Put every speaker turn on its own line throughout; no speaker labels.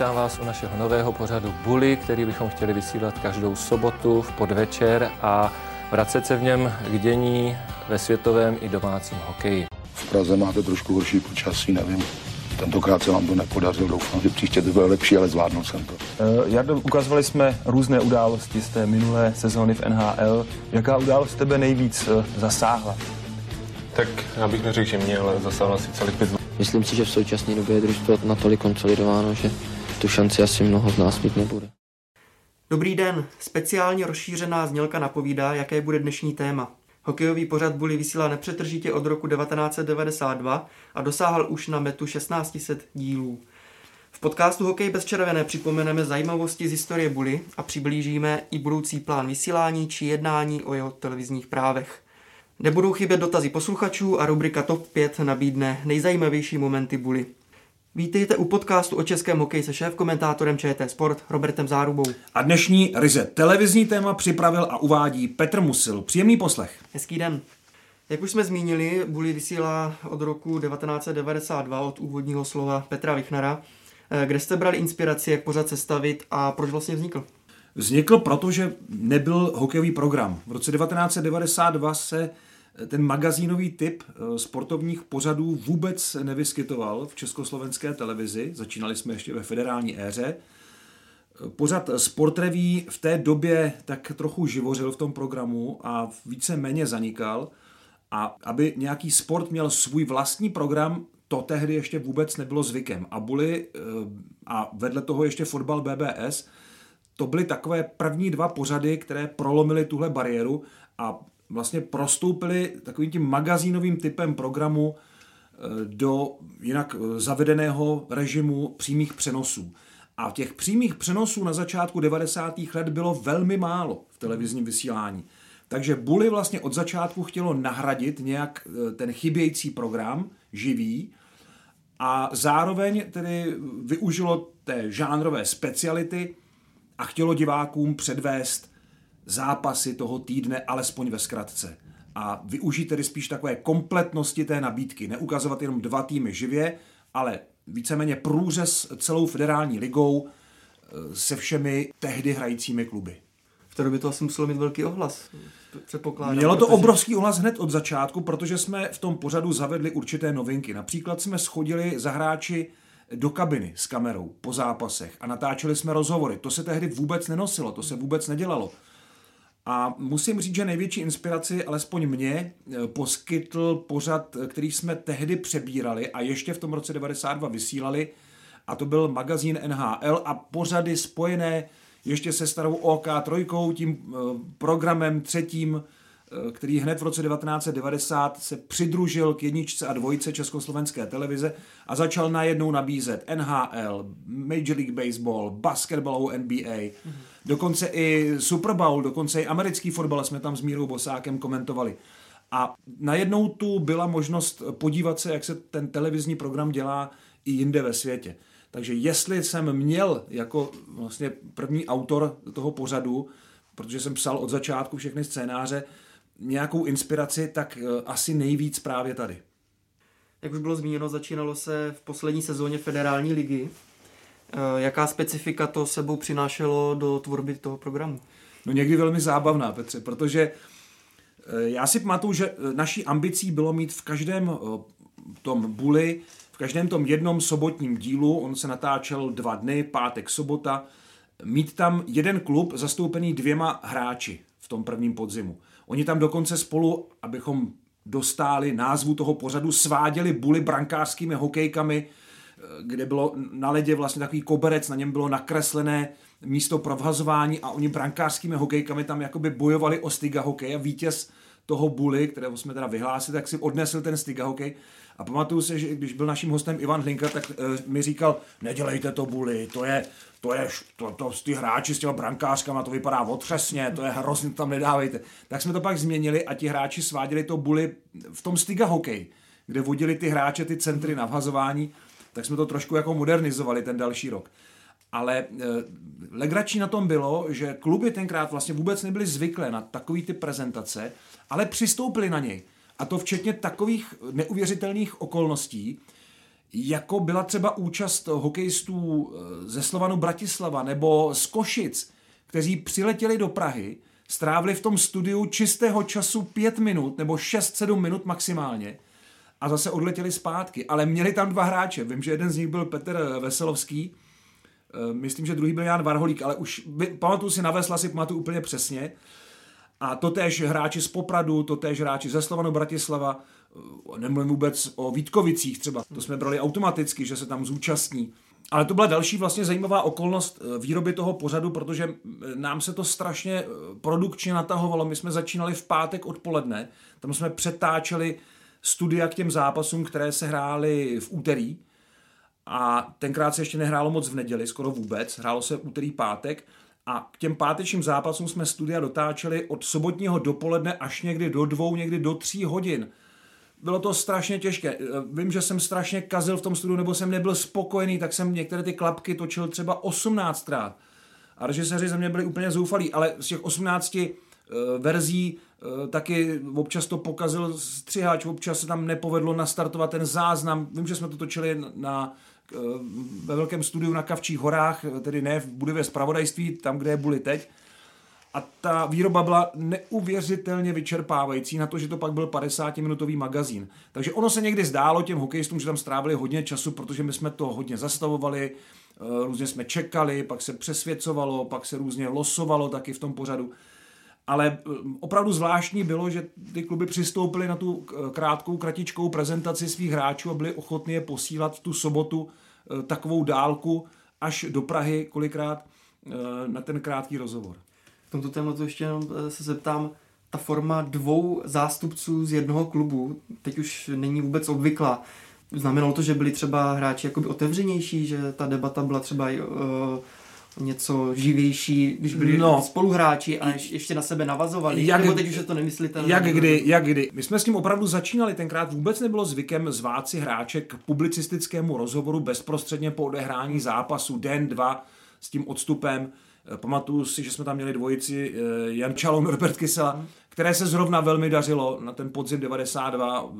Vítám vás u našeho nového pořadu Bully, který bychom chtěli vysílat každou sobotu v podvečer a vracet se v něm k dění ve světovém i domácím hokeji.
V Praze máte trošku horší počasí, nevím. Tentokrát se vám to nepodařilo, doufám, že příště to bude lepší, ale zvládnul jsem to.
Uh, Jardo, ukazovali jsme různé události z té minulé sezóny v NHL. Jaká událost tebe nejvíc uh, zasáhla?
Tak já bych neřekl, že mě, ale zasáhla si celých pět
Myslím si, že v současné době je družstvo natolik konsolidováno, že tu šanci asi mnoho z nás mít nebude.
Dobrý den, speciálně rozšířená znělka napovídá, jaké bude dnešní téma. Hokejový pořad Bully vysílá nepřetržitě od roku 1992 a dosáhl už na metu 1600 dílů. V podcastu Hokej bez červené připomeneme zajímavosti z historie Bully a přiblížíme i budoucí plán vysílání či jednání o jeho televizních právech. Nebudou chybět dotazy posluchačů a rubrika TOP 5 nabídne nejzajímavější momenty Bully. Vítejte u podcastu o českém hokeji se šéf-komentátorem ČT Sport Robertem Zárubou.
A dnešní ryze televizní téma připravil a uvádí Petr Musil. Příjemný poslech.
Hezký den. Jak už jsme zmínili, Bully vysílá od roku 1992 od úvodního slova Petra Vichnara. Eh, Kde jste brali inspiraci, jak pořád sestavit a proč vlastně vznikl?
Vznikl proto, že nebyl hokejový program. V roce 1992 se ten magazínový typ eh, sportovních pořadů vůbec nevyskytoval v československé televizi. Začínali jsme ještě ve federální éře. Pořad Sportreví v té době tak trochu živořil v tom programu a více méně zanikal. A aby nějaký sport měl svůj vlastní program, to tehdy ještě vůbec nebylo zvykem. A Bully eh, a vedle toho ještě fotbal BBS, to byly takové první dva pořady, které prolomily tuhle bariéru a vlastně prostoupili takovým tím magazínovým typem programu eh, do jinak eh, zavedeného režimu přímých přenosů. A těch přímých přenosů na začátku 90. let bylo velmi málo v televizním vysílání. Takže Bully vlastně od začátku chtělo nahradit nějak eh, ten chybějící program, živý, a zároveň tedy využilo té žánrové speciality a chtělo divákům předvést zápasy toho týdne, alespoň ve zkratce. A využít tedy spíš takové kompletnosti té nabídky. Neukazovat jenom dva týmy živě, ale víceméně průřez celou federální ligou eh, se všemi tehdy hrajícími kluby.
V té době to asi muselo mít velký ohlas. Předpokládám.
Mělo to
protože-
obrovský ohlas hned od začátku, protože jsme v tom pořadu zavedli určité novinky. Například jsme schodili za hráči do kabiny s kamerou po zápasech a natáčeli jsme rozhovory. To se tehdy vůbec nenosilo, to se vůbec nedělalo. A musím říct, že největší inspiraci, alespoň mě, eh, poskytl pořad, eh, který jsme tehdy přebírali a ještě v tom roce 92 vysílali, a to byl magazín NHL a pořady spojené ještě se starou OK3, tím eh, programem třetím, který hned v roce 1990 se přidružil k jedničce a dvojce československé televize a začal najednou nabízet NHL, Major League Baseball, basketbalovou NBA, dokonce i Super Bowl, dokonce i americký fotbal jsme tam s Mírou Bosákem komentovali. A najednou tu byla možnost podívat se, jak se ten televizní program dělá i jinde ve světě. Takže jestli jsem měl jako vlastně první autor toho pořadu, protože jsem psal od začátku všechny scénáře, nějakou inspiraci, tak eh, asi nejvíc právě tady.
Jak už bylo zmíněno, začínalo se v poslední sezóně federální ligy. Eh, Jaká specifika to sebou přinášelo do tvorby toho programu?
No někdy velmi zábavná, Petře, protože eh, já si pamatuju, že naší ambicí bylo mít v každém tom buli, v každém tom jednom sobotním dílu, on se natáčel dva dny, pátek, sobota, mít tam jeden klub zastoupený dvěma hráči v tom prvním podzimu. Oni tam dokonce spolu, abychom dostáli názvu toho pořadu, sváděli buly brankářskými hokejkami, eh, kde bylo na ledě vlastně takový koberec, na něm bylo nakreslené místo pro vhazování a oni brankářskými hokejkami tam jakoby bojovali o styga hokej a vítěz toho Bully, kterého jsme teda vyhlásili, tak si odnesl ten stiga hokej. A pamatuju se, že když byl naším hostem Ivan Hlinka, tak uh, mi říkal, nedělejte to Bully, to je, to je, to, to, ty hráči s těma brankářkama, to vypadá otřesně, to je hrozně, tam nedávejte. Tak jsme to pak změnili a ti hráči sváděli to Bully v tom stiga hokej, kde vodili ty hráče ty centry na vhazování, tak jsme to trošku jako modernizovali ten další rok. Ale e, legrační na tom bylo, že kluby tenkrát vlastně vůbec nebyly zvyklé na takový ty prezentace, ale přistoupili na něj. A to včetně takových neuvěřitelných okolností, jako byla třeba účast hokejistů e, ze Slovanu Bratislava nebo z Košic, kteří přiletěli do Prahy, strávili v tom studiu čistého času pět minut nebo 6-7 minut maximálně a zase odletěli zpátky. Ale měli tam dva hráče. Vím, že jeden z nich byl Petr Veselovský, myslím, že druhý byl Jan Varholík, ale už pamatuju si na Vesla, si pamatuju úplně přesně. A to též hráči z Popradu, to též hráči ze Slovanu Bratislava, eh, nemluvím vůbec o Vítkovicích třeba, to jsme brali automaticky, že se tam zúčastní. Ale to byla další vlastně zajímavá okolnost eh, výroby toho pořadu, protože eh, nám se to strašně produkčně natahovalo. My jsme začínali v pátek odpoledne, tam jsme přetáčeli studia k těm zápasům, které se hrály v úterý. A tenkrát se ještě nehrálo moc v neděli, skoro vůbec. Hrálo se úterý, pátek. A k těm pátečním zápasům jsme studia dotáčeli od sobotního dopoledne až někdy do dvou, někdy do tří hodin. Bylo to strašně těžké. Vím, že jsem strašně kazil v tom studiu, nebo jsem nebyl spokojený, tak jsem některé ty klapky točil třeba 18krát. A režiséři ze mě byli úplně zoufalí, ale z těch 18 uh, eh, verzí uh, taky občas to pokazil střihač, občas se tam nepovedlo nastartovat ten záznam. Vím, že jsme to točili na ve velkém studiu na Kavčích horách, tedy ne v budově zpravodajství, tam, kde je Buli teď. A ta výroba byla neuvěřitelně vyčerpávající na to, že to pak byl 50-minutový magazín. Takže ono se někdy zdálo těm hokejistům, že tam strávili hodně času, protože my jsme to hodně zastavovali, eh, různě jsme čekali, pak se přesvěcovalo, pak se různě losovalo taky v tom pořadu. Ale eh, opravdu zvláštní bylo, že ty kluby přistoupily na tu krátkou, kratičkou prezentaci svých hráčů a byli ochotni je posílat v tu sobotu Eh, takovou dálku až do Prahy kolikrát eh, na ten krátký rozhovor.
V tomto tématu ještě jenom eh, se zeptám, ta forma dvou zástupců z jednoho klubu teď už není vůbec obvyklá. Znamenalo to, že byli třeba hráči jakoby otevřenější, že ta debata byla třeba uh, něco živější, když byli no, spoluhráči a ještě na sebe navazovali, jak, nebo teď už je to nemyslitelné.
Jak kdy, jak kdy. My jsme s tím opravdu začínali, tenkrát vůbec nebylo zvykem zvát si hráče k publicistickému rozhovoru bezprostředně po odehrání zápasu, den, dva, s tím odstupem. Pamatuju si, že jsme tam měli dvojici eh, Jan Čalon, Robert Kysela, které se zrovna velmi dařilo na ten podzim 92. Eh,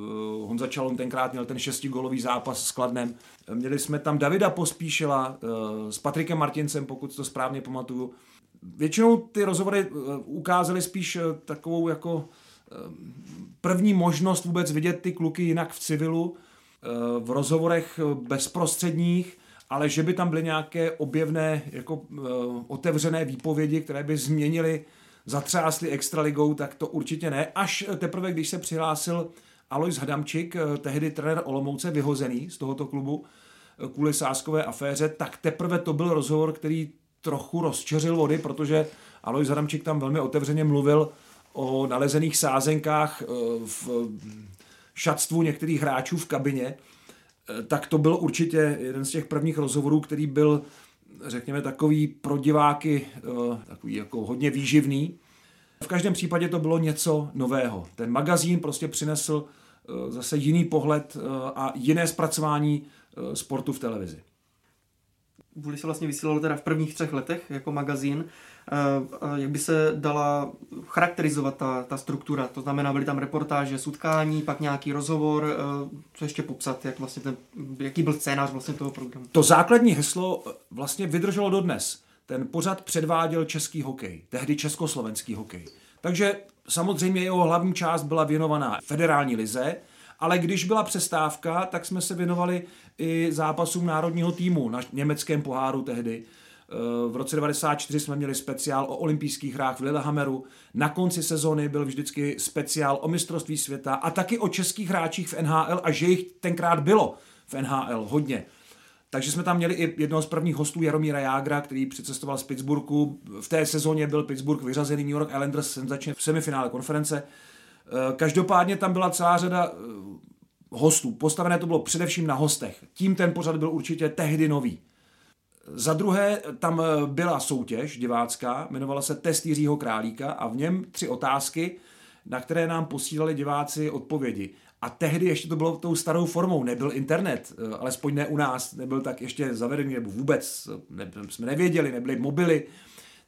Honza Čalon tenkrát měl ten šestigolový zápas s Kladnem. Měli jsme tam Davida Pospíšila eh, s Patrikem Martincem, pokud to správně pamatuju. Většinou ty rozhovory ukázaly spíš takovou jako první možnost vůbec vidět ty kluky jinak v civilu, v rozhovorech bezprostředních, ale že by tam byly nějaké objevné, jako otevřené výpovědi, které by změnily, zatřásly extraligou, tak to určitě ne. Až teprve, když se přihlásil Alois Hadamčik, eh, tehdy trenér Olomouce, vyhozený z tohoto klubu eh, kvůli sáskové aféře, tak teprve to byl rozhovor, který trochu rozčeřil vody, protože Alois Hadamčik tam velmi otevřeně mluvil o nalezených sázenkách v šatstvu některých hráčů v kabině Eh, tak to byl určitě jeden z těch prvních rozhovorů, který byl, řekněme, takový pro diváky eh, takový jako hodně výživný. V každém případě to bylo něco nového. Ten magazín prostě přinesl eh, zase jiný pohled a jiné zpracování sportu v televizi.
Vůli se vlastně vysílalo teda v prvních třech letech jako magazín. Jak by se dala charakterizovat ta, ta struktura? To znamená, byly tam reportáže z utkání, pak nějaký rozhovor, co ještě popsat, jak vlastně ten, jaký byl scénář vlastně toho programu?
To základní heslo vlastně vydrželo dodnes. Ten pořad předváděl český hokej, tehdy československý hokej. Takže samozřejmě jeho hlavní část byla věnovaná federální lize, ale když byla přestávka, tak jsme se věnovali i zápasům národního týmu na německém poháru tehdy. V roce 94 jsme měli speciál o olympijských hrách v Lillehammeru. Na konci sezóny byl vždycky speciál o mistrovství světa a taky o českých hráčích v NHL a že jich tenkrát bylo v NHL hodně. Takže jsme tam měli i jednoho z prvních hostů Jaromíra Jágra, který přicestoval z Pittsburghu. V té sezóně byl Pittsburgh vyřazený New York Islanders senzačně v semifinále konference. Každopádně tam byla celá řada hostů. Postavené to bylo především na hostech. Tím ten pořad byl určitě tehdy nový. Za druhé tam byla soutěž divácká, jmenovala se Test Jiřího Králíka a v něm tři otázky, na které nám posílali diváci odpovědi. A tehdy ještě to bylo tou starou formou, nebyl internet, eh, alespoň ne u nás, nebyl tak ještě zavedený, nebo vůbec ne, jsme nevěděli, nebyly mobily,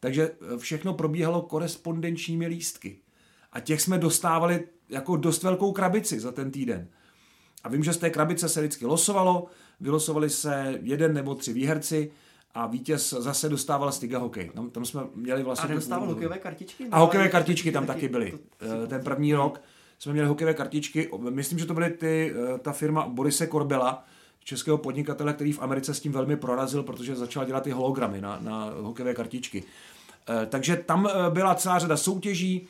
takže eh, všechno probíhalo korespondenčními lístky. A těch jsme dostávali jako dost velkou krabici za ten týden. A vím, že z té krabice se vždycky losovalo, vylosovali se jeden nebo tři výherci a vítěz zase dostával Stiga hokej. Tam, tam jsme měli vlastně...
A dostával hokejové kartičky?
A hokejové kartičky tam taky byly. Eh, ten první rok jsme měli hokejové kartičky. Myslím, že to byly ty, eh, ta firma Borise Korbela, českého podnikatele, který v Americe s tím velmi prorazil, protože začal dělat ty hologramy na, na hokejové kartičky. Eh, takže tam byla celá řada soutěží,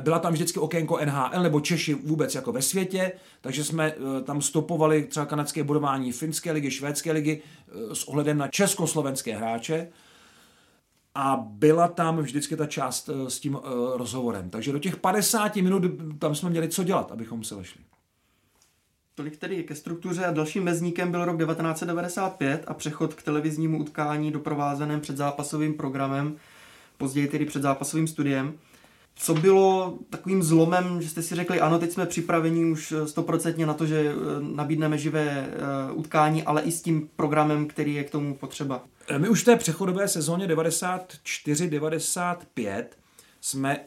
byla tam vždycky okénko NHL nebo Češi vůbec jako ve světě, takže jsme eh, tam stopovali třeba kanadské budování finské ligy, švédské ligy eh, s ohledem na československé hráče a byla tam vždycky ta část eh, s tím rozhovorem. Takže do těch 50 minut tam jsme měli co dělat, abychom se vešli.
Tolik tedy ke struktuře a dalším mezníkem byl rok 1995 a přechod k televiznímu utkání doprovázeném předzápasovým programem, později tedy předzápasovým studiem co bylo takovým zlomem, že jste si řekli, ano, teď jsme připraveni už eh, stoprocentně na to, že eh, nabídneme živé eh, utkání, ale i s tím programem, který je k tomu potřeba?
My už v té přechodové sezóně 94-95 jsme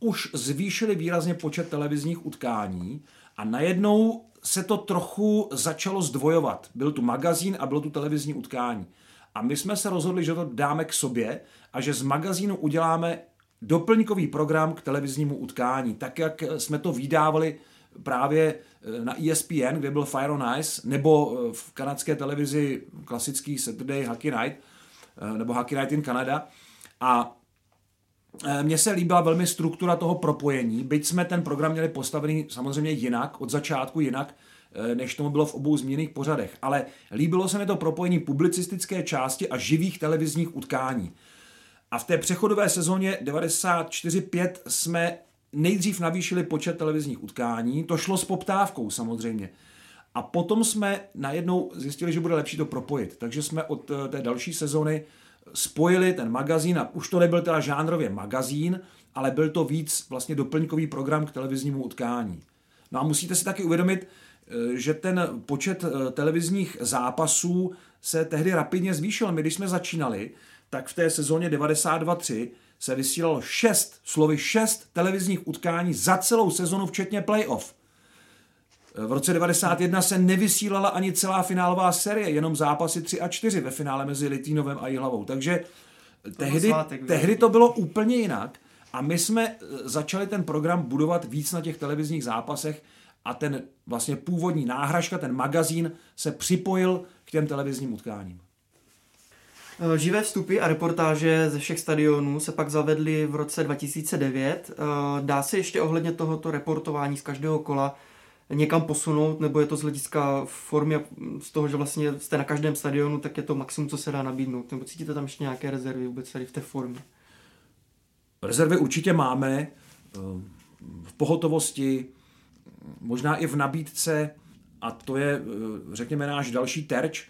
už zvýšili výrazně počet televizních utkání a najednou se to trochu začalo zdvojovat. Byl tu magazín a bylo tu televizní utkání. A my jsme se rozhodli, že to dáme k sobě a že z magazínu uděláme doplňkový program k televiznímu utkání, tak jak jsme to vydávali právě eh, na ESPN, kde byl Fire on Ice, nebo eh, v kanadské televizi klasický Saturday Hockey Night, eh, nebo Hockey Night in Canada. A mně se líbila velmi struktura toho propojení, byť jsme ten program měli postavený samozřejmě jinak, od začátku jinak, než tomu bylo v obou zmíněných pořadech. Ale líbilo se mi to propojení publicistické části a živých televizních utkání. A v té přechodové sezóně 94-5 jsme nejdřív navýšili počet televizních utkání, to šlo s poptávkou samozřejmě. A potom jsme najednou zjistili, že bude lepší to propojit. Takže jsme od eh, té další sezony spojili ten magazín a už to nebyl teda žánrově magazín, ale byl to víc vlastně doplňkový program k televiznímu utkání. No a musíte si taky uvědomit, eh, že ten počet eh, televizních zápasů se tehdy rapidně zvýšil. My, když jsme začínali, tak v té sezóně 92-3 se vysílalo 6, slovy 6 televizních utkání za celou sezonu, včetně playoff. V roce 91 se nevysílala ani celá finálová série, jenom zápasy 3 a 4 ve finále mezi Litínovem a Jihlavou. Takže tehdy, svátek, tehdy to bylo úplně jinak a my jsme e, začali ten program budovat víc na těch televizních zápasech a ten vlastně původní náhražka, ten magazín se připojil k těm televizním utkáním.
Eh, živé vstupy a reportáže ze všech stadionů se pak zavedly v roce 2009. Eh, dá se ještě ohledně tohoto reportování z každého kola někam posunout, nebo je to z hlediska formy z toho, že vlastně jste na každém stadionu, tak je to maximum, co se dá nabídnout? Nebo cítíte tam ještě nějaké rezervy vůbec tady v té formě?
Rezervy určitě máme eh, v pohotovosti, možná i v nabídce, a to je, řekněme, náš další terč,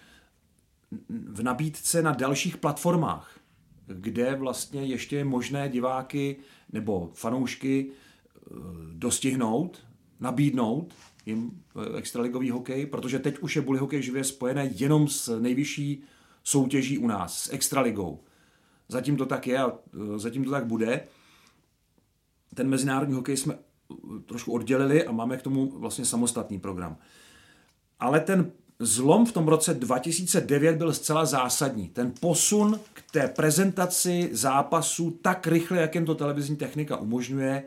v nabídce na dalších platformách, kde vlastně ještě je možné diváky nebo fanoušky eh, dostihnout, nabídnout jim eh, extraligový hokej, protože teď už je bully hokej živě spojené jenom s nejvyšší soutěží u nás, s extraligou. Zatím to tak je a eh, zatím to tak bude. Ten mezinárodní hokej jsme trošku oddělili a máme k tomu vlastně samostatný program. Ale ten zlom v tom roce 2009 byl zcela zásadní. Ten posun k té prezentaci zápasů tak rychle, jak jen to televizní technika umožňuje,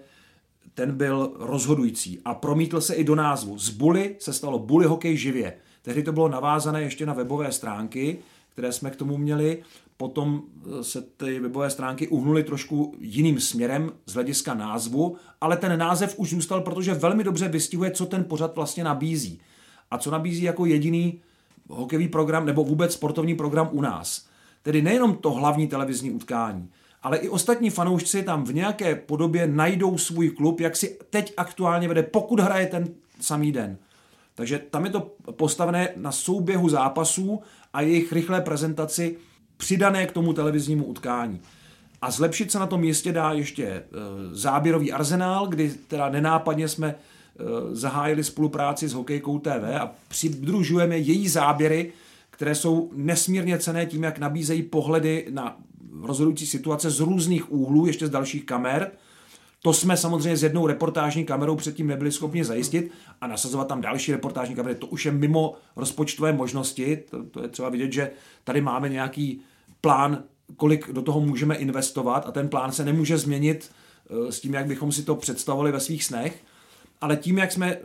ten byl rozhodující a promítl se i do názvu. Z Bully se stalo Bully hokej živě. Tehdy to bylo navázané ještě na webové stránky, které jsme k tomu měli. Potom se ty webové stránky uhnuly trošku jiným směrem z hlediska názvu, ale ten název už zůstal, protože velmi dobře vystihuje, co ten pořad vlastně nabízí a co nabízí jako jediný hokejový program nebo vůbec sportovní program u nás. Tedy nejenom to hlavní televizní utkání, ale i ostatní fanoušci tam v nějaké podobě najdou svůj klub, jak si teď aktuálně vede, pokud hraje ten samý den. Takže tam je to postavené na souběhu zápasů a jejich rychlé prezentaci přidané k tomu televiznímu utkání. A zlepšit se na tom místě dá ještě e, záběrový arzenál, kdy teda nenápadně jsme zahájili spolupráci s Hokejkou TV a přidružujeme její záběry, které jsou nesmírně cené tím, jak nabízejí pohledy na rozhodující situace z různých úhlů, ještě z dalších kamer. To jsme samozřejmě s jednou reportážní kamerou předtím nebyli schopni zajistit a nasazovat tam další reportážní kamery. To už je mimo rozpočtové možnosti. To, to je třeba vidět, že tady máme nějaký plán, kolik do toho můžeme investovat a ten plán se nemůže změnit eh, s tím, jak bychom si to představovali ve svých snech. Ale tím, jak jsme eh,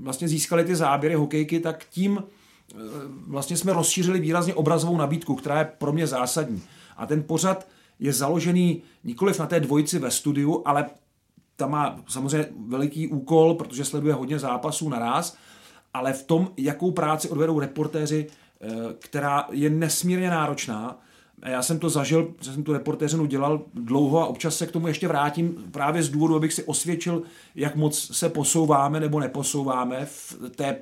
vlastně získali ty záběry hokejky, tak tím eh, vlastně jsme rozšířili výrazně obrazovou nabídku, která je pro mě zásadní. A ten pořad je založený nikoliv na té dvojici ve studiu, ale tam má samozřejmě veliký úkol, protože sleduje hodně zápasů naraz, ale v tom, jakou práci odvedou reportéři, eh, která je nesmírně náročná. Já jsem to zažil, že jsem tu reportéřinu dělal dlouho a občas se k tomu ještě vrátím právě z důvodu, abych si osvědčil, jak moc se posouváme nebo neposouváme v té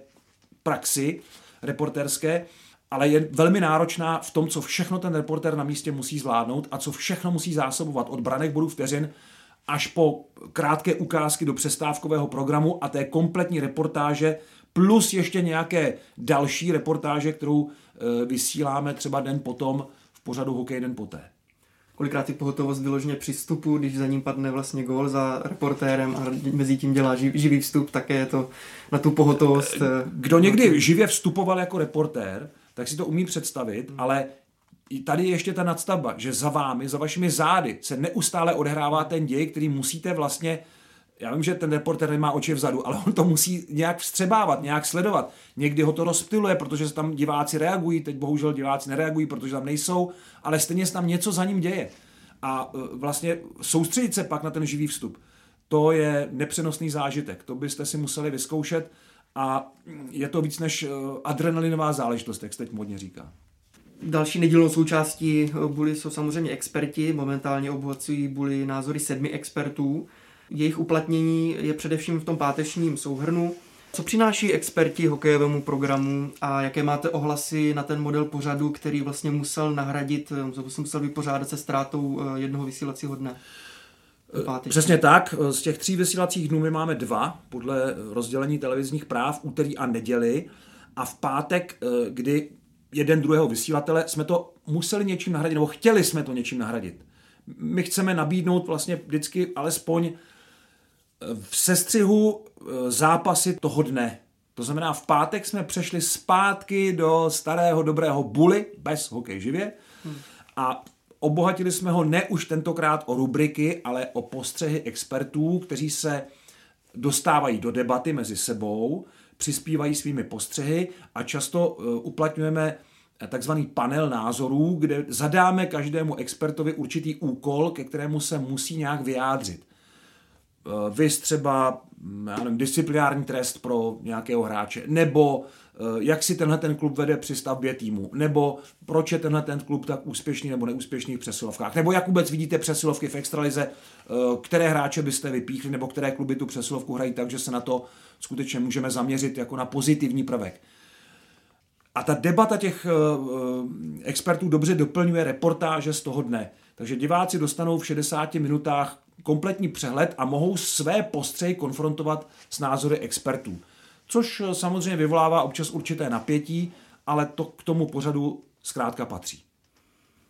praxi reportérské ale je velmi náročná v tom, co všechno ten reporter na místě musí zvládnout a co všechno musí zásobovat od branek bodů vteřin až po krátké ukázky do přestávkového programu a té kompletní reportáže plus ještě nějaké další reportáže, kterou e, vysíláme třeba den potom v pořadu Hokej den poté.
Kolikrát ty pohotovost vyloženě při vstupu, když za ním padne vlastně gól za reportérem a mezi tím dělá živý vstup, také je to na tu pohotovost. E,
Kdo někdy živě vstupoval jako reportér, tak si to umí představit, hmm. ale tady je ještě ta nadstavba, že za vámi, za vašimi zády se neustále odehrává ten děj, který musíte vlastně já vím, že ten reporter nemá oči vzadu, ale on to musí nějak vstřebávat, nějak sledovat. Někdy ho to rozptiluje, protože se tam diváci reagují, teď bohužel diváci nereagují, protože tam nejsou, ale stejně se tam něco za ním děje. A e, vlastně soustředit se pak na ten živý vstup, to je nepřenosný zážitek. To byste si museli vyzkoušet a je to víc než eh, adrenalinová záležitost, jak se teď modně říká.
Další nedílnou součástí eh, Bully jsou samozřejmě experti. Momentálně obohacují Bully názory sedmi expertů. Jejich uplatnění je především v tom pátečním souhrnu. Co přináší experti hokejovému programu a jaké máte ohlasy na ten model pořadu, který vlastně musel nahradit, eh, musel vypořádat se ztrátou jednoho vysílacího dne?
Páteční. Přesně tak. Z těch tří vysílacích dnů my máme dva, podle rozdělení televizních práv, úterý a neděli. A v pátek, eh, kdy jeden druhého vysílatele, jsme to museli něčím nahradit, nebo chtěli jsme to něčím nahradit. My chceme nabídnout vlastně vždycky alespoň eh, v sestřihu eh, zápasy toho dne. To znamená, v pátek jsme přešli zpátky do starého dobrého buly, bez hokej živě, hmm. a Obohatili jsme ho ne už tentokrát o rubriky, ale o postřehy expertů, kteří se dostávají do debaty mezi sebou, přispívají svými postřehy a často e, uplatňujeme takzvaný panel názorů, kde zadáme každému expertovi určitý úkol, ke kterému se musí nějak vyjádřit. E, vy třeba já nevím, disciplinární trest pro nějakého hráče, nebo Eh, jak si tenhle ten klub vede při stavbě týmu, nebo proč je tenhle ten klub tak úspěšný nebo neúspěšný v přesilovkách, nebo jak vůbec vidíte přesilovky v extralize, eh, které hráče byste vypíchli, nebo které kluby tu přesilovku hrají tak, že se na to skutečně můžeme zaměřit jako na pozitivní prvek. A ta debata těch eh, expertů dobře doplňuje reportáže z toho dne. Takže diváci dostanou v 60 minutách kompletní přehled a mohou své postřehy konfrontovat s názory expertů což eh, samozřejmě vyvolává občas určité napětí, ale to k tomu pořadu zkrátka patří.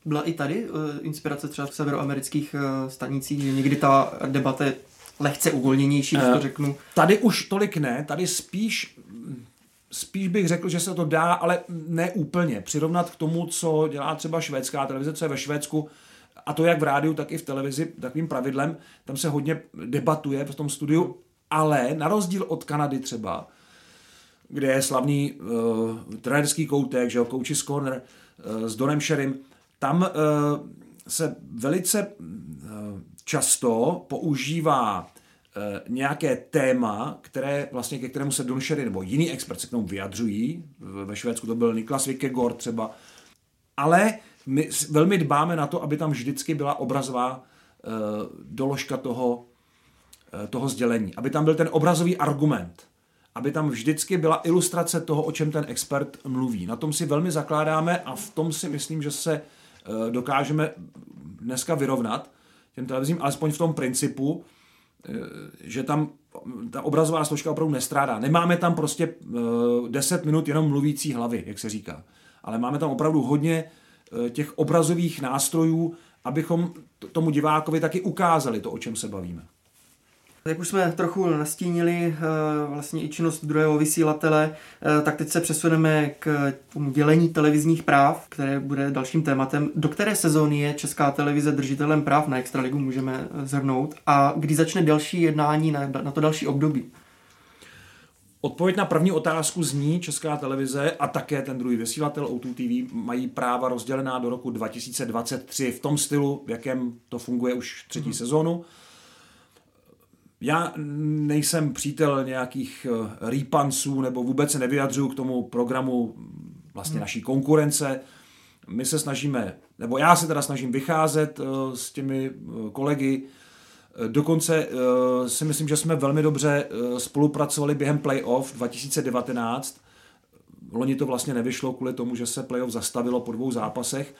Byla i tady uh, inspirace třeba v severoamerických uh, stanicích, že někdy ta debata je lehce uvolněnější, když to řeknu?
Tady už tolik ne, tady spíš spíš bych řekl, že se to dá, ale ne úplně. Přirovnat k tomu, co dělá třeba švédská televize, co je ve Švédsku, a to jak v rádiu, tak i v televizi, takovým pravidlem, tam se hodně debatuje v tom studiu, ale na rozdíl od Kanady třeba, kde je slavný uh, trenerský koutek, že jo, Coach's Corner uh, s Donem Sherrym, tam uh, se velice uh, často používá uh, nějaké téma, které vlastně ke kterému se Don nebo jiný expert se k tomu vyjadřují. Ve Švédsku to byl Niklas Vikegord třeba. Ale my velmi dbáme na to, aby tam vždycky byla obrazová doložka toho, toho sdělení, aby tam byl ten obrazový argument, aby tam vždycky byla ilustrace toho, o čem ten expert mluví. Na tom si velmi zakládáme a v tom si myslím, že se dokážeme dneska vyrovnat těm televizím, alespoň v tom principu, že tam ta obrazová složka opravdu nestrádá. Nemáme tam prostě 10 minut jenom mluvící hlavy, jak se říká ale máme tam opravdu hodně eh, těch obrazových nástrojů, abychom tomu divákovi taky ukázali to, o čem se bavíme.
Jak už jsme trochu nastínili eh, vlastně i činnost druhého vysílatele, eh, tak teď se přesuneme k tomu dělení televizních práv, které bude dalším tématem. Do které sezóny je Česká televize držitelem práv na Extraligu, můžeme zhrnout, a kdy začne další jednání na, na to další období?
Odpověď na první otázku zní Česká televize a také ten druhý vysílatel O2 TV mají práva rozdělená do roku 2023 v tom stylu, v jakém to funguje už třetí hmm. sezónu. Já nejsem přítel nějakých eh, rýpanců nebo vůbec se nevyjadřuju k tomu programu vlastně hmm. naší konkurence. My se snažíme, nebo já se teda snažím vycházet eh, s těmi eh, kolegy Dokonce uh, si myslím, že jsme velmi dobře uh, spolupracovali během playoff 2019. Loni to vlastně nevyšlo kvůli tomu, že se playoff zastavilo po dvou zápasech,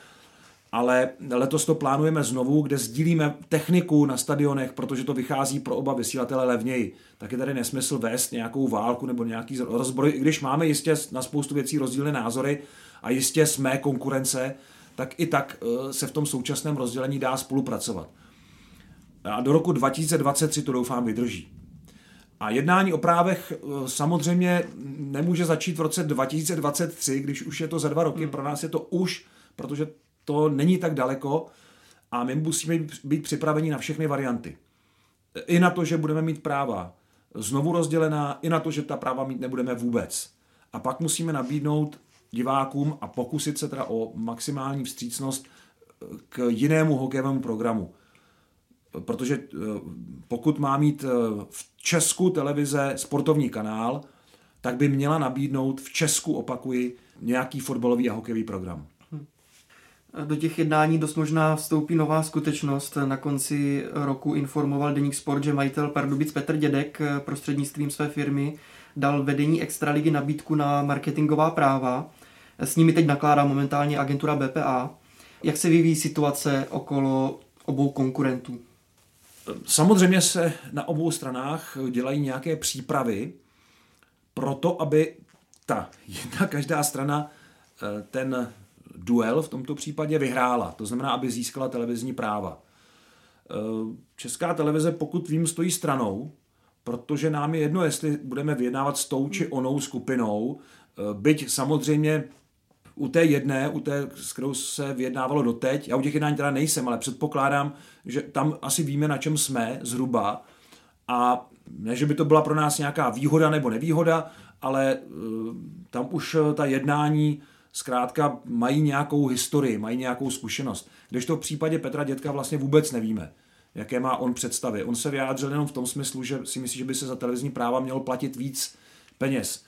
ale letos to plánujeme znovu, kde sdílíme techniku na stadionech, protože to vychází pro oba vysílatele levněji. Tak je tady nesmysl vést nějakou válku nebo nějaký rozbroj, i když máme jistě na spoustu věcí rozdílné názory a jistě jsme konkurence, tak i tak uh, se v tom současném rozdělení dá spolupracovat. A do roku 2023 to doufám vydrží. A jednání o právech eh, samozřejmě nemůže začít v roce 2023, když už je to za dva roky. Hmm. Pro nás je to už, protože to není tak daleko a my musíme být připraveni na všechny varianty. I na to, že budeme mít práva znovu rozdělená, i na to, že ta práva mít nebudeme vůbec. A pak musíme nabídnout divákům a pokusit se teda o maximální vstřícnost eh, k jinému hokejovému programu protože eh, pokud má mít eh, v Česku televize sportovní kanál, tak by měla nabídnout v Česku, opakuji, nějaký fotbalový a hokejový program. Hm.
Do těch jednání dost možná vstoupí nová skutečnost. Na konci roku informoval Deník Sport, že majitel Pardubic Petr Dědek eh, prostřednictvím své firmy dal vedení Extraligy nabídku na marketingová práva. S nimi teď nakládá momentálně agentura BPA. Jak se vyvíjí situace okolo obou konkurentů?
Samozřejmě se na obou stranách dělají nějaké přípravy pro to, aby ta jedna každá strana eh, ten duel v tomto případě vyhrála. To znamená, aby získala televizní práva. Eh, Česká televize, pokud vím, stojí stranou, protože nám je jedno, jestli budeme vyjednávat s tou či onou skupinou, eh, byť samozřejmě u té jedné, u té, s kterou se vyjednávalo doteď, já u těch jednání teda nejsem, ale předpokládám, že tam asi víme, na čem jsme zhruba a ne, že by to byla pro nás nějaká výhoda nebo nevýhoda, ale uh, tam už eh, ta jednání zkrátka mají nějakou historii, mají nějakou zkušenost. Když to v případě Petra Dětka vlastně vůbec nevíme, jaké má on představy. On se vyjádřil jenom v tom smyslu, že si myslí, že by se za televizní práva mělo platit víc peněz.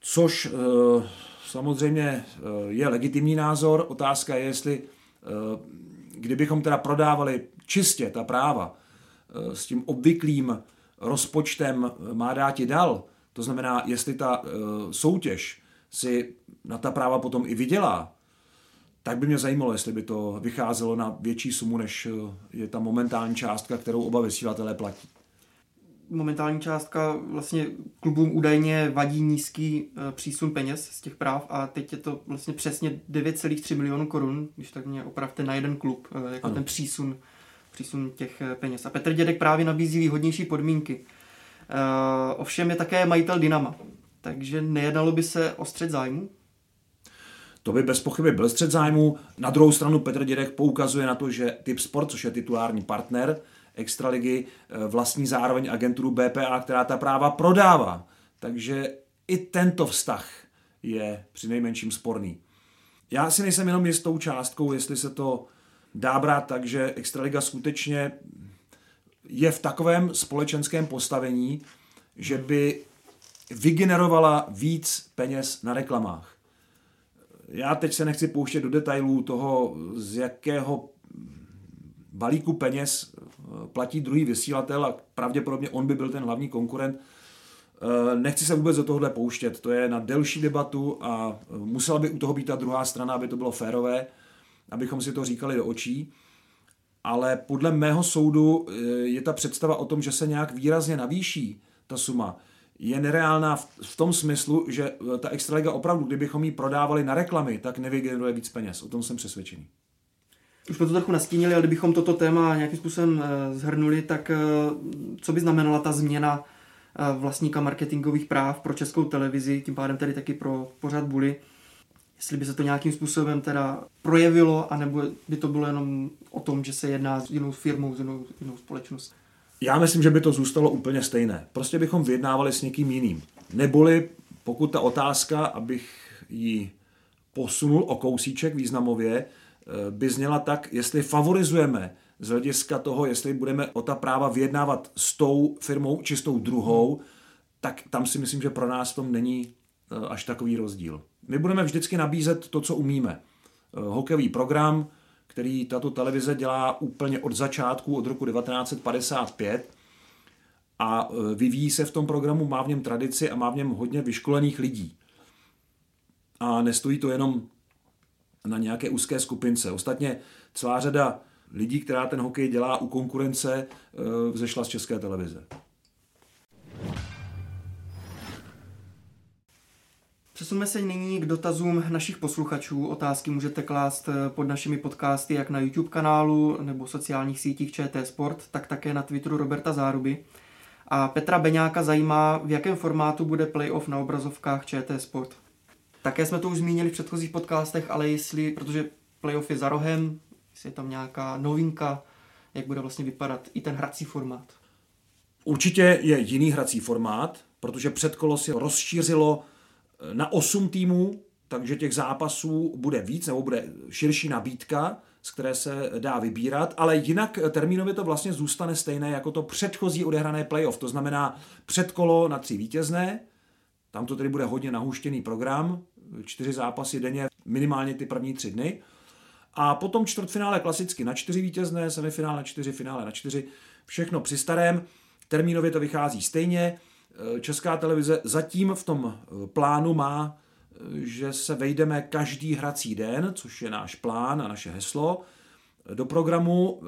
Což uh, samozřejmě eh, je legitimní názor. Otázka je, jestli eh, kdybychom teda prodávali čistě ta práva eh, s tím obvyklým rozpočtem má dáti dal, to znamená, jestli ta soutěž si na ta práva potom i vydělá, tak by mě zajímalo, jestli by to vycházelo na větší sumu, než je ta momentální částka, kterou oba vysílatelé platí
momentální částka vlastně klubům údajně vadí nízký eh, přísun peněz z těch práv a teď je to vlastně přesně 9,3 milionů korun, když tak mě opravte na jeden klub, eh, jako ano. ten přísun, přísun těch eh, peněz. A Petr Dědek právě nabízí výhodnější podmínky. Ovšem je také majitel Dynama, takže nejednalo by se o střed zájmu?
To by bez pochyby byl střed zájmu. Na druhou stranu Petr Dědek poukazuje na to, že Typ Sport, což je titulární partner, extraligy eh, vlastní zároveň agenturu BPA, která ta práva prodává. Takže i tento vztah je při nejmenším sporný. Já si nejsem jenom jistou částkou, jestli se to dá brát tak, že Extraliga skutečně je v takovém společenském postavení, že by vygenerovala víc peněz na reklamách. Já teď se nechci pouštět do detailů toho, z jakého balíku peněz platí druhý vysílatel a pravděpodobně on by byl ten hlavní konkurent. Nechci se vůbec do tohohle pouštět, to je na delší debatu a musela by u toho být ta druhá strana, aby to bylo férové, abychom si to říkali do očí ale podle mého soudu eh, je ta představa o tom, že se nějak výrazně navýší ta suma, je nereálná v tom smyslu, že eh, ta extraliga opravdu, kdybychom ji prodávali na reklamy, tak nevygeneruje víc peněz. O tom jsem přesvědčený.
Už jsme to trochu nastínili, ale kdybychom toto téma nějakým způsobem eh, zhrnuli, tak co by znamenala ta změna vlastníka marketingových práv pro českou televizi, tím pádem tedy taky pro pořad Bully, jestli by se to nějakým způsobem teda projevilo, anebo by to bylo jenom o tom, že se jedná s jinou firmou, s jinou, jinou společností.
Já myslím, že by to zůstalo úplně stejné. Prostě bychom vyjednávali s někým jiným. Neboli pokud ta otázka, abych ji posunul o kousíček významově, eh, by zněla tak, jestli favorizujeme z hlediska toho, jestli budeme o ta práva vyjednávat s tou firmou či s tou druhou, tak tam si myslím, že pro nás tom není eh, až takový rozdíl. My budeme vždycky nabízet to, co umíme. Eh, hokejový program, který tato televize dělá úplně od začátku, od roku 1955 a eh, vyvíjí se v tom programu, má v něm tradici a má v něm hodně vyškolených lidí. A nestojí to jenom na nějaké úzké skupince. Ostatně celá řada lidí, která ten hokej dělá u konkurence, eh, vzešla z české televize.
Přesuneme se nyní k dotazům našich posluchačů. Otázky můžete klást eh, pod našimi podcasty jak na YouTube kanálu nebo sociálních sítích ČT Sport, tak také na Twitteru Roberta Záruby. A Petra Beňáka zajímá, v jakém formátu bude playoff na obrazovkách ČT Sport. Také jsme to už zmínili v předchozích podcastech, ale jestli, protože playoff je za rohem, jestli je tam nějaká novinka, jak bude vlastně vypadat i ten hrací formát.
Určitě je jiný hrací formát, protože předkolo si rozšířilo na 8 týmů, takže těch zápasů bude víc, nebo bude širší nabídka, z které se dá vybírat, ale jinak termínově to vlastně zůstane stejné jako to předchozí odehrané playoff, to znamená předkolo na tři vítězné, tam to tedy bude hodně nahuštěný program, čtyři zápasy denně, minimálně ty první tři dny. A potom čtvrtfinále klasicky na čtyři vítězné, semifinále na čtyři, finále na čtyři, všechno při starém. Termínově to vychází stejně. Eh, Česká televize zatím v tom eh, plánu má, eh, že se vejdeme každý hrací den, což je náš plán a naše heslo, do programu,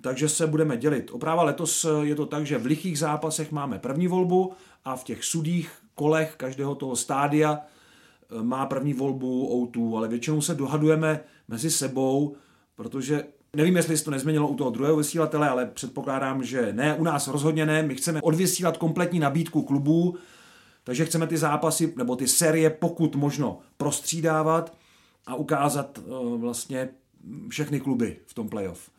takže se budeme dělit. Opráva letos je to tak, že v lichých zápasech máme první volbu a v těch sudých kolech každého toho stádia má první volbu O2, ale většinou se dohadujeme mezi sebou, protože Nevím, jestli se to nezměnilo u toho druhého vysílatele, ale předpokládám, že ne, u nás rozhodně ne. My chceme odvysílat kompletní nabídku klubů, takže chceme ty zápasy nebo ty série pokud možno prostřídávat a ukázat uh, vlastně všechny kluby v tom playoff.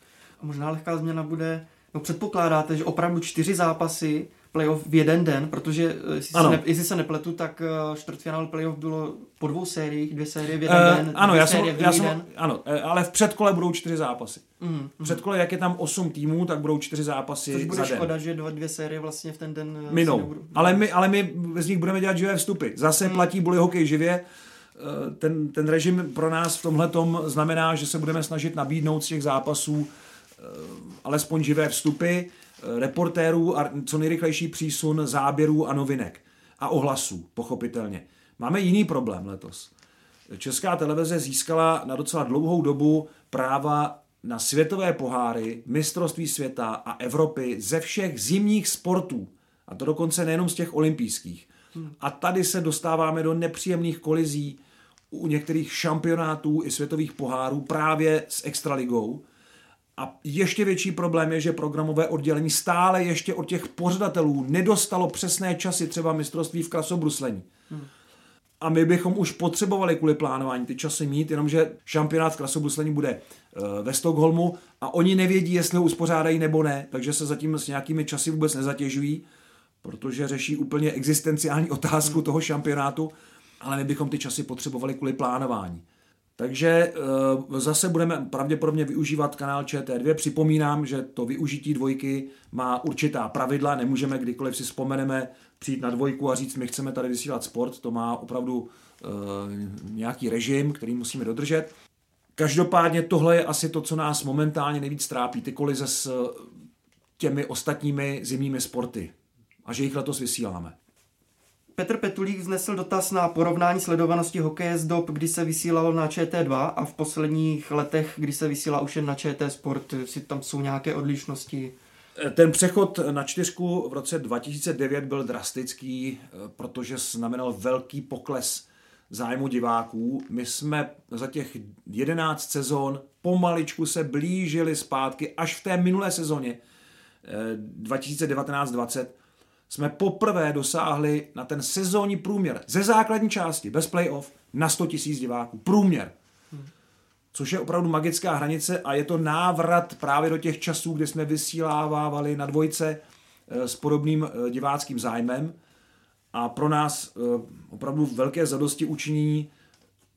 A možná lehká změna bude, no předpokládáte, že opravdu čtyři zápasy playoff v jeden den, protože eh, jestli, se, ne, jestli se nepletu, tak eh, čtvrtfinále playoff bylo po dvou sériích, dvě série v jeden uh, den,
ano, já jsem, já jsem, den. Ano, ale v předkole budou čtyři zápasy. Mm, v předkole, jak je tam osm týmů, tak budou čtyři zápasy
Což bude
za
škoda,
den.
že dva, dvě série vlastně v ten den
Minou. Nebudou. Ale my, ale my z nich budeme dělat živé vstupy. Zase mm. platí bully hokej živě. Ten, ten režim pro nás v tomhle znamená, že se budeme snažit nabídnout z těch zápasů alespoň živé vstupy reportérů a co nejrychlejší přísun záběrů a novinek. A ohlasů, pochopitelně. Máme jiný problém letos. Česká televize získala na docela dlouhou dobu práva na světové poháry, mistrovství světa a Evropy ze všech zimních sportů. A to dokonce nejenom z těch olympijských. A tady se dostáváme do nepříjemných kolizí u některých šampionátů i světových pohárů právě s extraligou, a ještě větší problém je, že programové oddělení stále ještě od těch pořadatelů nedostalo přesné časy třeba mistrovství v krasobruslení. Hmm. A my bychom už potřebovali kvůli plánování ty časy mít, jenomže šampionát v krasobruslení bude uh, ve Stockholmu a oni nevědí, jestli ho uspořádají nebo ne, takže se zatím s nějakými časy vůbec nezatěžují, protože řeší úplně existenciální otázku hmm. toho šampionátu, ale my bychom ty časy potřebovali kvůli plánování. Takže eh, zase budeme pravděpodobně využívat kanál ČT2. Připomínám, že to využití dvojky má určitá pravidla, nemůžeme kdykoliv si vzpomeneme přijít na dvojku a říct, my chceme tady vysílat sport, to má opravdu uh, nějaký režim, který musíme dodržet. Každopádně tohle je asi to, co nás momentálně nejvíc trápí, ty kolize s těmi ostatními zimními sporty. A že jich letos vysíláme.
Petr Petulík vznesl dotaz na porovnání sledovanosti hokeje z dob, kdy se vysílalo na ČT2 a v posledních letech, kdy se vysílá už jen na ČT Sport. Si tam jsou nějaké odlišnosti?
Ten přechod na čtyřku v roce 2009 byl drastický, protože znamenal velký pokles zájmu diváků. My jsme za těch 11 sezon pomaličku se blížili zpátky až v té minulé sezóně 2019-20 jsme poprvé dosáhli na ten sezónní průměr ze základní části, bez playoff, na 100 000 diváků. Průměr. Což je opravdu magická hranice a je to návrat právě do těch časů, kdy jsme vysílávávali na dvojce eh, s podobným eh, diváckým zájmem. A pro nás eh, opravdu velké zadosti učinění,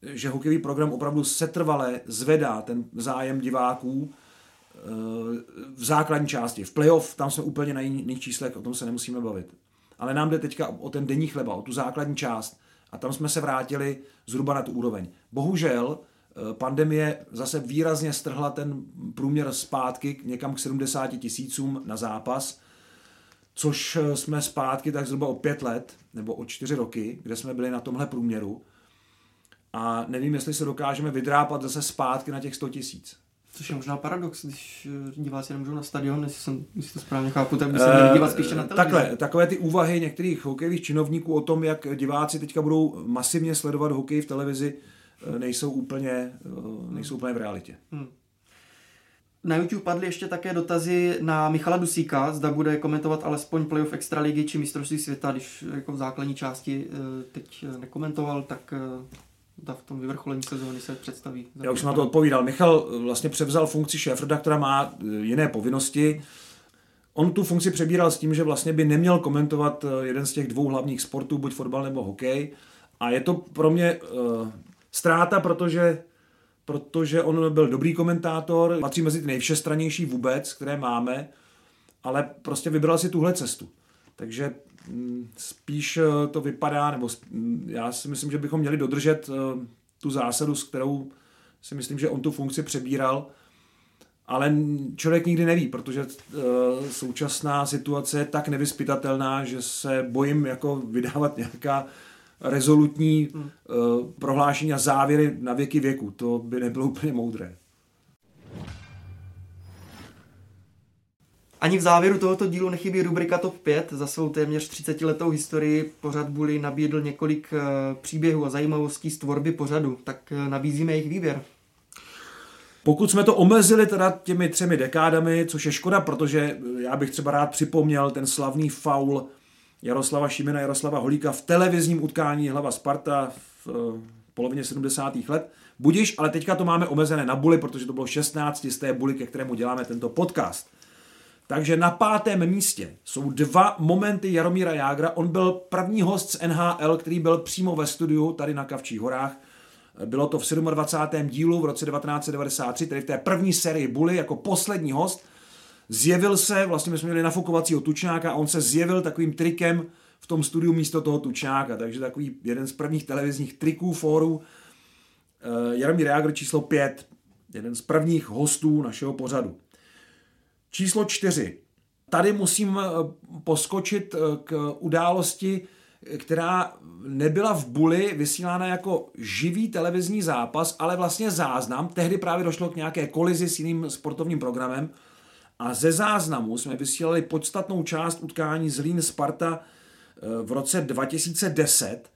že hokejový program opravdu setrvale zvedá ten zájem diváků v základní části. V playoff tam jsme úplně na jiných číslech, o tom se nemusíme bavit. Ale nám jde teďka o ten denní chleba, o tu základní část. A tam jsme se vrátili zhruba na tu úroveň. Bohužel eh, pandemie zase výrazně strhla ten průměr zpátky někam k 70 tisícům na zápas, což eh, jsme zpátky tak zhruba o pět let, nebo o čtyři roky, kde jsme byli na tomhle průměru. A nevím, jestli se dokážeme vydrápat zase zpátky na těch 100 tisíc.
Což je možná paradox, když eh, diváci nemůžou na stadion, jestli, jsem, jestli to správně chápu, tak by se měli dívat spíše na televizi.
Takhle, takové ty úvahy některých hokejových činovníků o tom, jak diváci teďka budou masivně sledovat hokej v televizi, eh, nejsou úplně, eh, nejsou úplně v realitě. Hmm.
Na YouTube padly ještě také dotazy na Michala Dusíka, zda bude komentovat alespoň playoff extraligy či mistrovství světa, když jako v základní části teď nekomentoval, tak ta v tom vyvrcholení sezóny se představí.
Já už jsem na to odpovídal. Michal vlastně převzal funkci šéfreda, která má e, jiné povinnosti. On tu funkci přebíral s tím, že vlastně by neměl komentovat e, jeden z těch dvou hlavních sportů, buď fotbal nebo hokej. A je to pro mě uh, ztráta, protože, protože on byl dobrý komentátor, patří mezi ty nejvšestranější vůbec, které máme, ale prostě vybral si tuhle cestu. Takže spíš eh, to vypadá, nebo mm, já si myslím, že bychom měli dodržet eh, tu zásadu, s kterou si myslím, že on tu funkci přebíral, ale člověk nikdy neví, protože eh, současná situace je tak nevyspytatelná, že se bojím jako vydávat nějaká rezolutní hmm. prohlášení a závěry na věky věku. To by nebylo úplně moudré.
Ani v závěru tohoto dílu nechybí rubrika TOP 5. Za svou téměř 30 letou historii pořad Bully nabídl několik eh, příběhů a zajímavostí z tvorby pořadu, tak eh, nabízíme jejich výběr.
Pokud jsme to omezili teda těmi třemi dekádami, což je škoda, protože eh, já bych třeba rád připomněl ten slavný faul Jaroslava Šimena, Jaroslava Holíka v televizním utkání hlava Sparta v polovině 70. let. Budiš, ale teďka to máme omezené na buly, protože to bylo 16 z té buly, ke kterému děláme tento podcast. Takže na pátém místě jsou dva momenty Jaromíra Jágra. On byl první host z NHL, který byl přímo ve studiu tady na Kavčích horách. Bylo to v 27. dílu v roce 1993, tedy v té první sérii Bully jako poslední host. Zjevil se, vlastně my jsme měli nafukovacího tučňáka a on se zjevil takovým trikem v tom studiu místo toho tučňáka, takže takový jeden z prvních televizních triků, fórů. Eh, Jaromír Jágr číslo 5, jeden z prvních hostů našeho pořadu. Číslo čtyři. Tady musím eh, poskočit eh, k události, která nebyla v Buli vysílána jako živý televizní zápas, ale vlastně záznam. Tehdy právě došlo k nějaké kolizi s jiným sportovním programem a ze záznamu jsme vysílali podstatnou část utkání Zlín Sparta eh, v roce 2010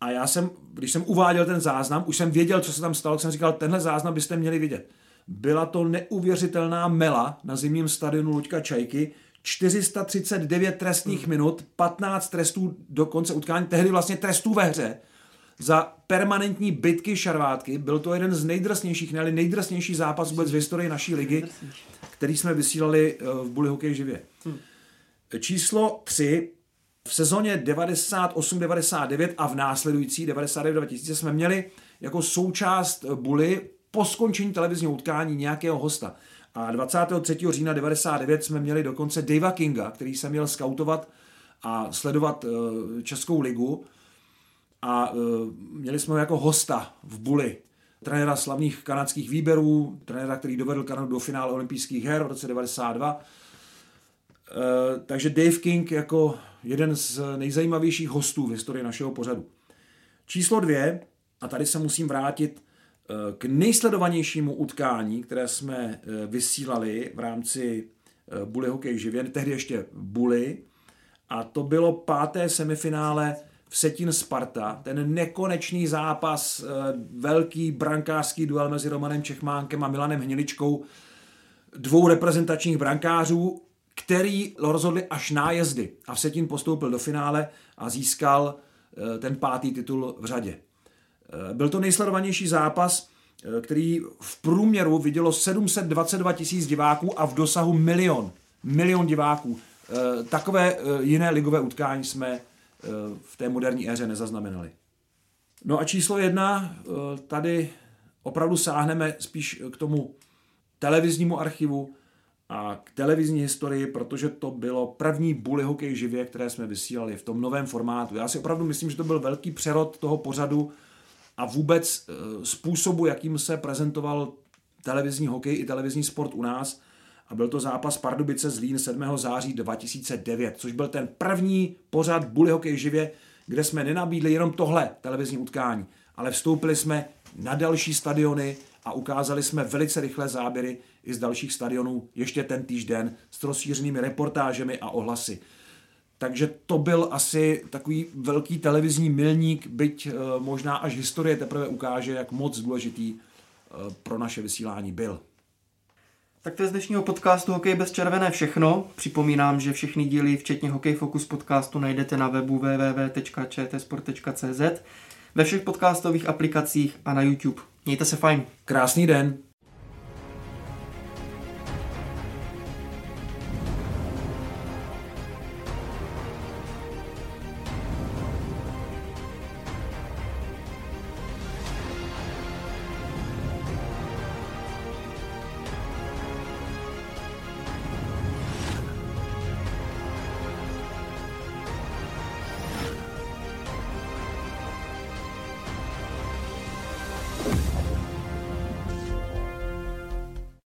a já jsem, když jsem uváděl ten záznam, už jsem věděl, co se tam stalo, jsem říkal, tenhle záznam byste měli vidět. Byla to neuvěřitelná mela na zimním stadionu Luďka Čajky. 439 trestních hmm. minut, 15 trestů do konce utkání, tehdy vlastně trestů ve hře za permanentní bitky šarvátky. Byl to jeden z nejdrsnějších, ne nejdrsnější zápas vůbec v historii naší ligy, který jsme vysílali eh, v Bully Hokej živě. Hmm. Číslo 3. V sezóně 98-99 a v následující 99-2000 jsme měli jako součást Bully po skončení televizního utkání nějakého hosta. A 23. října 99 jsme měli dokonce Davea Kinga, který se měl skautovat a sledovat uh, Českou ligu. A uh, měli jsme ho jako hosta v Buli. trenéra slavných kanadských výběrů, trenéra, který dovedl Kanadu do finále olympijských her v roce 92. Eh, takže Dave King jako jeden z nejzajímavějších hostů v historii našeho pořadu. Číslo dvě, a tady se musím vrátit eh, k nejsledovanějšímu utkání, které jsme eh, vysílali v rámci Bully Hokej živě, tehdy ještě Bully, a to bylo páté semifinále v Setin Sparta, ten nekonečný zápas, velký brankářský duel mezi Romanem Čechmánkem a Milanem Hniličkou, dvou reprezentačních brankářů, který rozhodli až nájezdy. A Vsetín postoupil do finále a získal eh, ten pátý titul v řadě. Eh, byl to nejsledovanější zápas, eh, který v průměru vidělo 722 tisíc diváků a v dosahu milion. Milion diváků. Takové jiné ligové utkání jsme v té moderní éře nezaznamenali. No a číslo jedna, tady opravdu sáhneme spíš k tomu televiznímu archivu, a k televizní historii, protože to bylo první bully hokej živě, které jsme vysílali v tom novém formátu. Já si opravdu myslím, že to byl velký přerod toho pořadu a vůbec e, způsobu, jakým se prezentoval televizní hokej i televizní sport u nás. A byl to zápas Pardubice Zlín 7. září 2009, což byl ten první pořad bully hokej živě, kde jsme nenabídli jenom tohle televizní utkání, ale vstoupili jsme na další stadiony a ukázali jsme velice rychlé záběry i z dalších stadionů ještě ten týžden s rozšířenými reportážemi a ohlasy. Takže to byl asi takový velký televizní milník, byť e, možná až historie teprve ukáže, jak moc důležitý e, pro naše vysílání byl.
Tak to je z dnešního podcastu Hokej bez červené všechno. Připomínám, že všechny díly, včetně Hokej Focus podcastu, najdete na webu www.čtsport.cz, ve všech podcastových aplikacích a na YouTube. Mějte se fajn.
Krásný den.